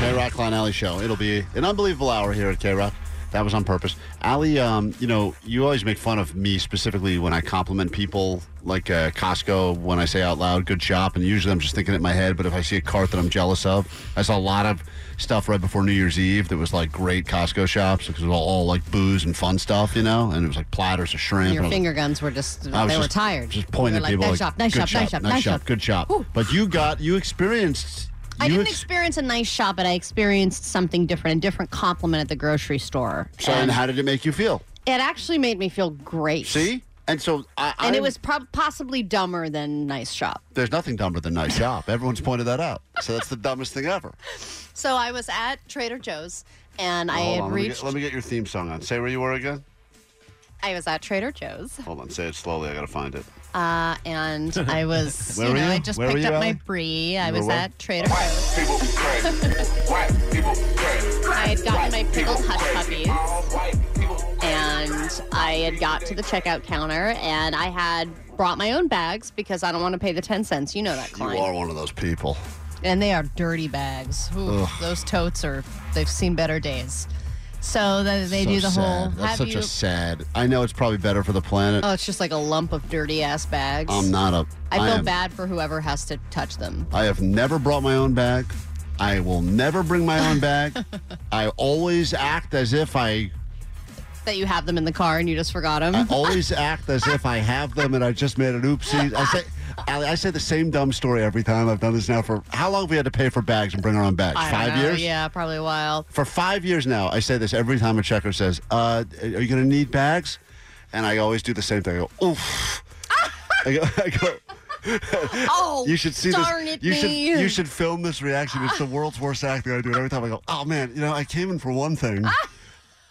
KROQ Klein Ally Show. It'll be an unbelievable hour here at KROQ. That was on purpose. Allie, um, you know, you always make fun of me specifically when I compliment people like uh, Costco when I say out loud, good shop. And usually I'm just thinking it in my head. But if I see a cart that I'm jealous of, I saw a lot of stuff right before New Year's Eve that was like great Costco shops because it was all, all like booze and fun stuff, you know? And it was like platters of shrimp. Your finger guns were just, they was were just- tired. Just pointing at were people like, nice like, shop, nice good shop, nice shop, nice shop. good shop. But you got, you experienced. I didn't ex- experience a nice shop, but I experienced something different, a different compliment at the grocery store. So, and how did it make you feel? it actually made me feel great. See? And so I, And it I'm- was prob- possibly dumber than nice shop. there's nothing dumber than nice shop. Everyone's pointed that out. So that's the dumbest thing ever. So I was at Trader Joe's, and I Hold had on, let me, reached. get, let me get your theme song on. Say where you were again. I was at Trader Joe's, Hold on, say it slowly. I gotta find it. uh, and I was, Where you were know, you? I just Where were picked you, up my Allie? brie. I You was were where? at Trader Joe's. I had gotten my pickled hush puppies. and I had got to the checkout counter and I had brought my own bags because I don't want to pay the 10 cents. You know that, You Klein. are one of those people. And they are dirty bags. Ooh, those totes are, they've seen better days. So the, they So do the sad. whole, That's such you, a sad. I know it's probably better for the planet. oh, it's just like a lump of dirty ass bags. I'm not a. I feel am- bad for whoever has to touch them. I have never brought my own bag. I will never bring my own bag. I always act as if I That you have them in the car and you just forgot them. I always act as if I have them and I just made an oopsie. I say, I, I say the same dumb story every time. I've done this now for how long have we had to pay for bags and bring our own bags? I don't Five know. years. Yeah, probably a while. For five years now, I say this every time a checker says, uh, "Are you going to need bags?" And I always do the same thing. I go, "Oof." I go, I go Oh, you should see darn this. it you should you should film this reaction. It's the world's worst acting. I do it every time. I go, "Oh man, you know, I came in for one thing."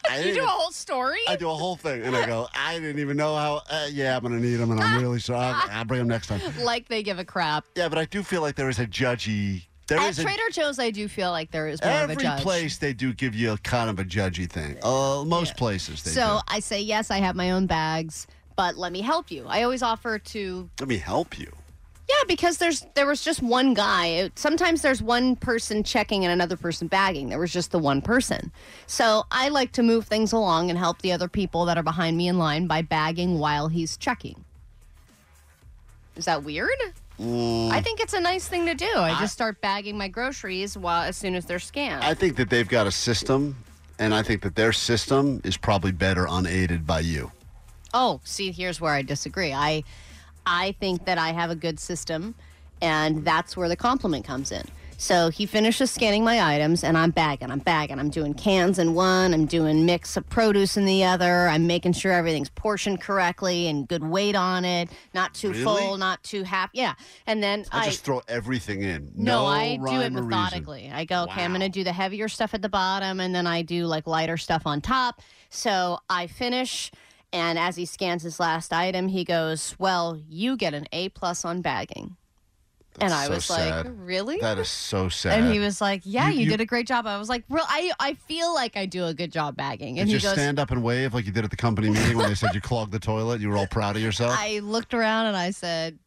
I You do a whole story? I do a whole thing, and I go, I didn't even know how. Uh, yeah, I'm gonna need them, and I'm really sorry. I'll, I'll bring them next time. like they give a crap. Yeah, but I do feel like there is a judgy. There At is a, Trader Joe's, I do feel like there is more of a every judge. place they do give you a kind of a judgy thing. Uh, most places they So do. I say, yes, I have my own bags, but let me help you. I always offer to, Let me help you. Yeah, because there's there was just one guy. Sometimes there's one person checking and another person bagging. There was just the one person. So I like to move things along and help the other people that are behind me in line by bagging while he's checking. Is that weird? Mm. I think it's a nice thing to do. I just start bagging my groceries while as soon as they're scanned. I think that they've got a system, and I think that their system is probably better unaided by you. Oh, see, here's where I disagree. I I think that I have a good system, and that's where the compliment comes in. So he finishes scanning my items, and I'm bagging. I'm bagging. I'm doing cans in one. I'm doing mix of produce in the other. I'm making sure everything's portioned correctly and good weight on it. Not too Really? full, not too half. Yeah, and then I, I, just throw everything in. no, No, I do it rhyme or reason. methodically. I go, okay, I'm going to do the heavier stuff at the bottom, and then I do like lighter stuff on top. So I finish, and as he scans his last item, he goes, "Well, you get an A plus on bagging." and I so was sad. like, "Really?" That is so sad. and he was like, "Yeah, You- you, you- did a great job." I was like, "Real, I I feel like I do a good job bagging." Did And you he goes, stand up and wave like you did at the company meeting when they said you clogged the toilet? You were all proud of yourself. I looked around and I said,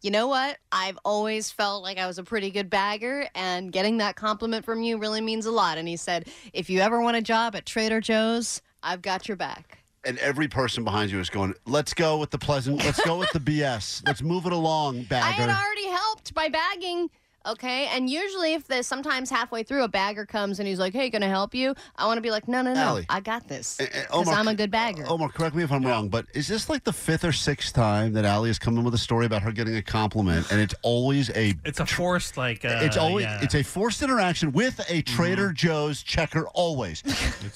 you know what? I've always felt like I was a pretty good bagger, and getting that compliment from you really means a lot. And he said, if you ever want a job at Trader Joe's, I've got your back. And every person behind you is going, "Let's go with the pleasant. Let's go with the BS. Let's move it along, I had already helped by bagging Okay, and usually if there's sometimes halfway through a bagger comes and he's like, "Hey, can I help you?" I want to be like, "No, no, no, Allie. I got this Eh, eh, because Omar, I'm a good bagger." Omar, correct me if I'm wrong, but is this like the fifth or sixth time that Allie has come in with a story about her getting a compliment, and it's always a It's a forced like. Uh, it's always yeah. it's a forced interaction with a Trader Joe's checker. Always,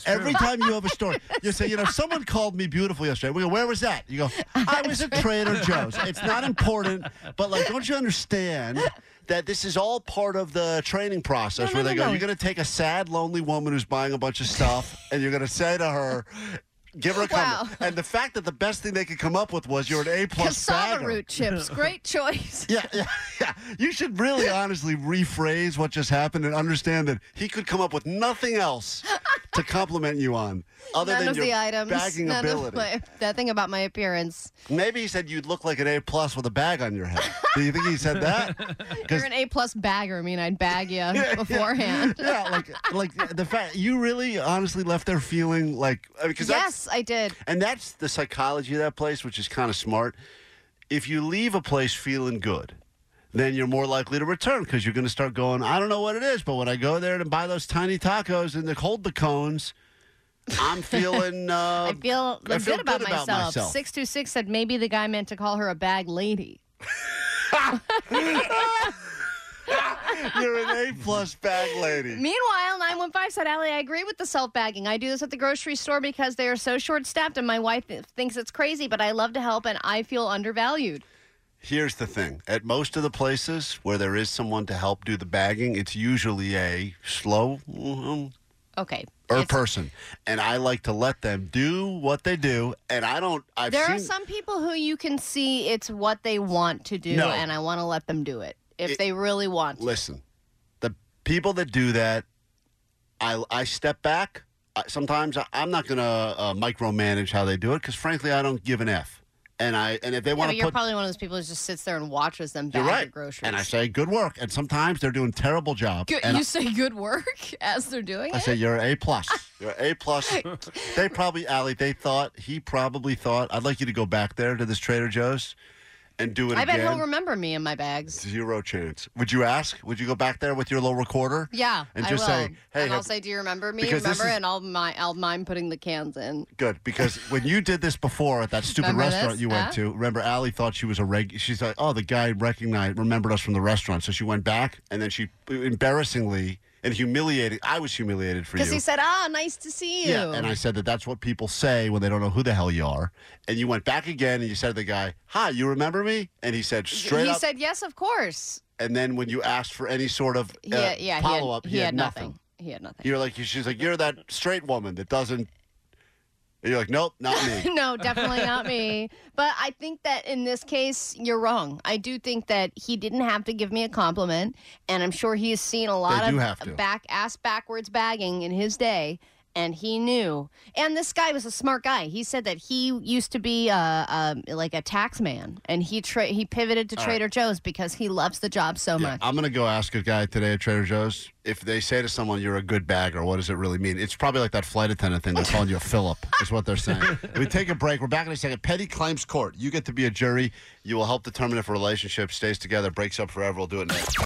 every time you have a story, you say, you know, someone called me beautiful yesterday. We go, where was that? You go, I was at Trader Joe's. It's not important, but like, don't you understand? That this is all part of the training process No, where no, they no, go, you're going to take a sad, lonely woman who's buying a bunch of stuff, and you're going to say to her, give her a compliment. Wow. And the fact that the best thing they could come up with was you're an A plus Cassava bagger. root chips, great choice. Yeah, yeah, yeah. You should really honestly rephrase what just happened and understand that he could come up with nothing else to compliment you on other None than of your the items, bagging none ability. of my, that thing about my appearance. Maybe he said you'd look like an A plus with a bag on your head. Do you think he said that? You're an A plus bagger. I mean, I'd bag you beforehand. yeah, like like the fact you really honestly left there feeling like because Yes, I did. And that's the psychology of that place, which is kind of smart. If you leave a place feeling good, then you're more likely to return because you're going to start going, I don't know what it is, but when I go there and buy those tiny tacos and they hold the cones, I'm feeling. Uh, I feel, I feel good about, good about myself. myself. Six two six said maybe the guy meant to call her a bag lady. you're an A plus bag lady. Meanwhile, 915 said, Allie, I agree with the self bagging. I do this at the grocery store because they are so short staffed, and my wife th- thinks it's crazy, but I love to help and I feel undervalued. Here's the thing: at most of the places where there is someone to help do the bagging, it's usually a slow. mm, Okay. Or person, and I like to let them do what they do. And I don't. I've there seen, are some people who you can see it's what they want to do, No. and I want to let them do it if It- they really want to. Listen, the people that do that, I I step back. I, sometimes I, I'm not going to uh, micromanage how they do it because, frankly, I don't give an f. And I and if they Yeah, want to you're put. probably one of those people who just sits there and watches them bag right, groceries. and I say good work. And sometimes they're doing terrible job. Good, and you say good work as they're doing it? I it? say you're A plus. You're A plus. they probably, Allie. They thought he probably thought I'd like you to go back there to this Trader Joe's and do it I bet again. he'll remember me in my bags. Zero chance. Would you ask? Would you go back there with your little recorder? Yeah, And I just will. say, hey, and I'll have- say, "Do you remember me? Because this Remember?" is- And I'll mi- I'll mind putting the cans in. Good, because when you did this before at that stupid Remember restaurant this? you went Huh? to, remember Allie thought she was a reg. She's like, oh, the guy recognized, remembered us from the restaurant, so she went back, and then she embarrassingly and humiliating. I was humiliated for you. Because he said, "Ah, nice to see you." Yeah, and I said that that's what people say when they don't know who the hell you are. And you went back again and you said to the guy, "Hi, you remember me?" And he said straight he up. said, "Yes, of course." and then when you asked for any sort of uh, Yeah, yeah. follow up, he had, he had nothing. nothing. He had nothing. You're like, she's like, you're that straight woman that doesn't. And you're like, nope, not me. no, definitely not me. But I think that in this case, you're wrong. I do think that he didn't have to give me a compliment, and I'm sure he has seen a lot They do have of back ass backwards bagging in his day. And he knew. And this guy was a smart guy. He said that he used to be uh, um, like a tax man, and he tra- he pivoted to All right. Trader Joe's because he loves the job so Yeah, much. I'm gonna go ask a guy today at Trader Joe's if they say to someone you're a good bagger. What does it really mean? It's probably like that flight attendant thing. They're calling you a Philip. Is what they're saying. we take a break. We're back in a second. Petty claims court. You get to be a jury. You will help determine if a relationship stays together, breaks up forever. We'll do it next.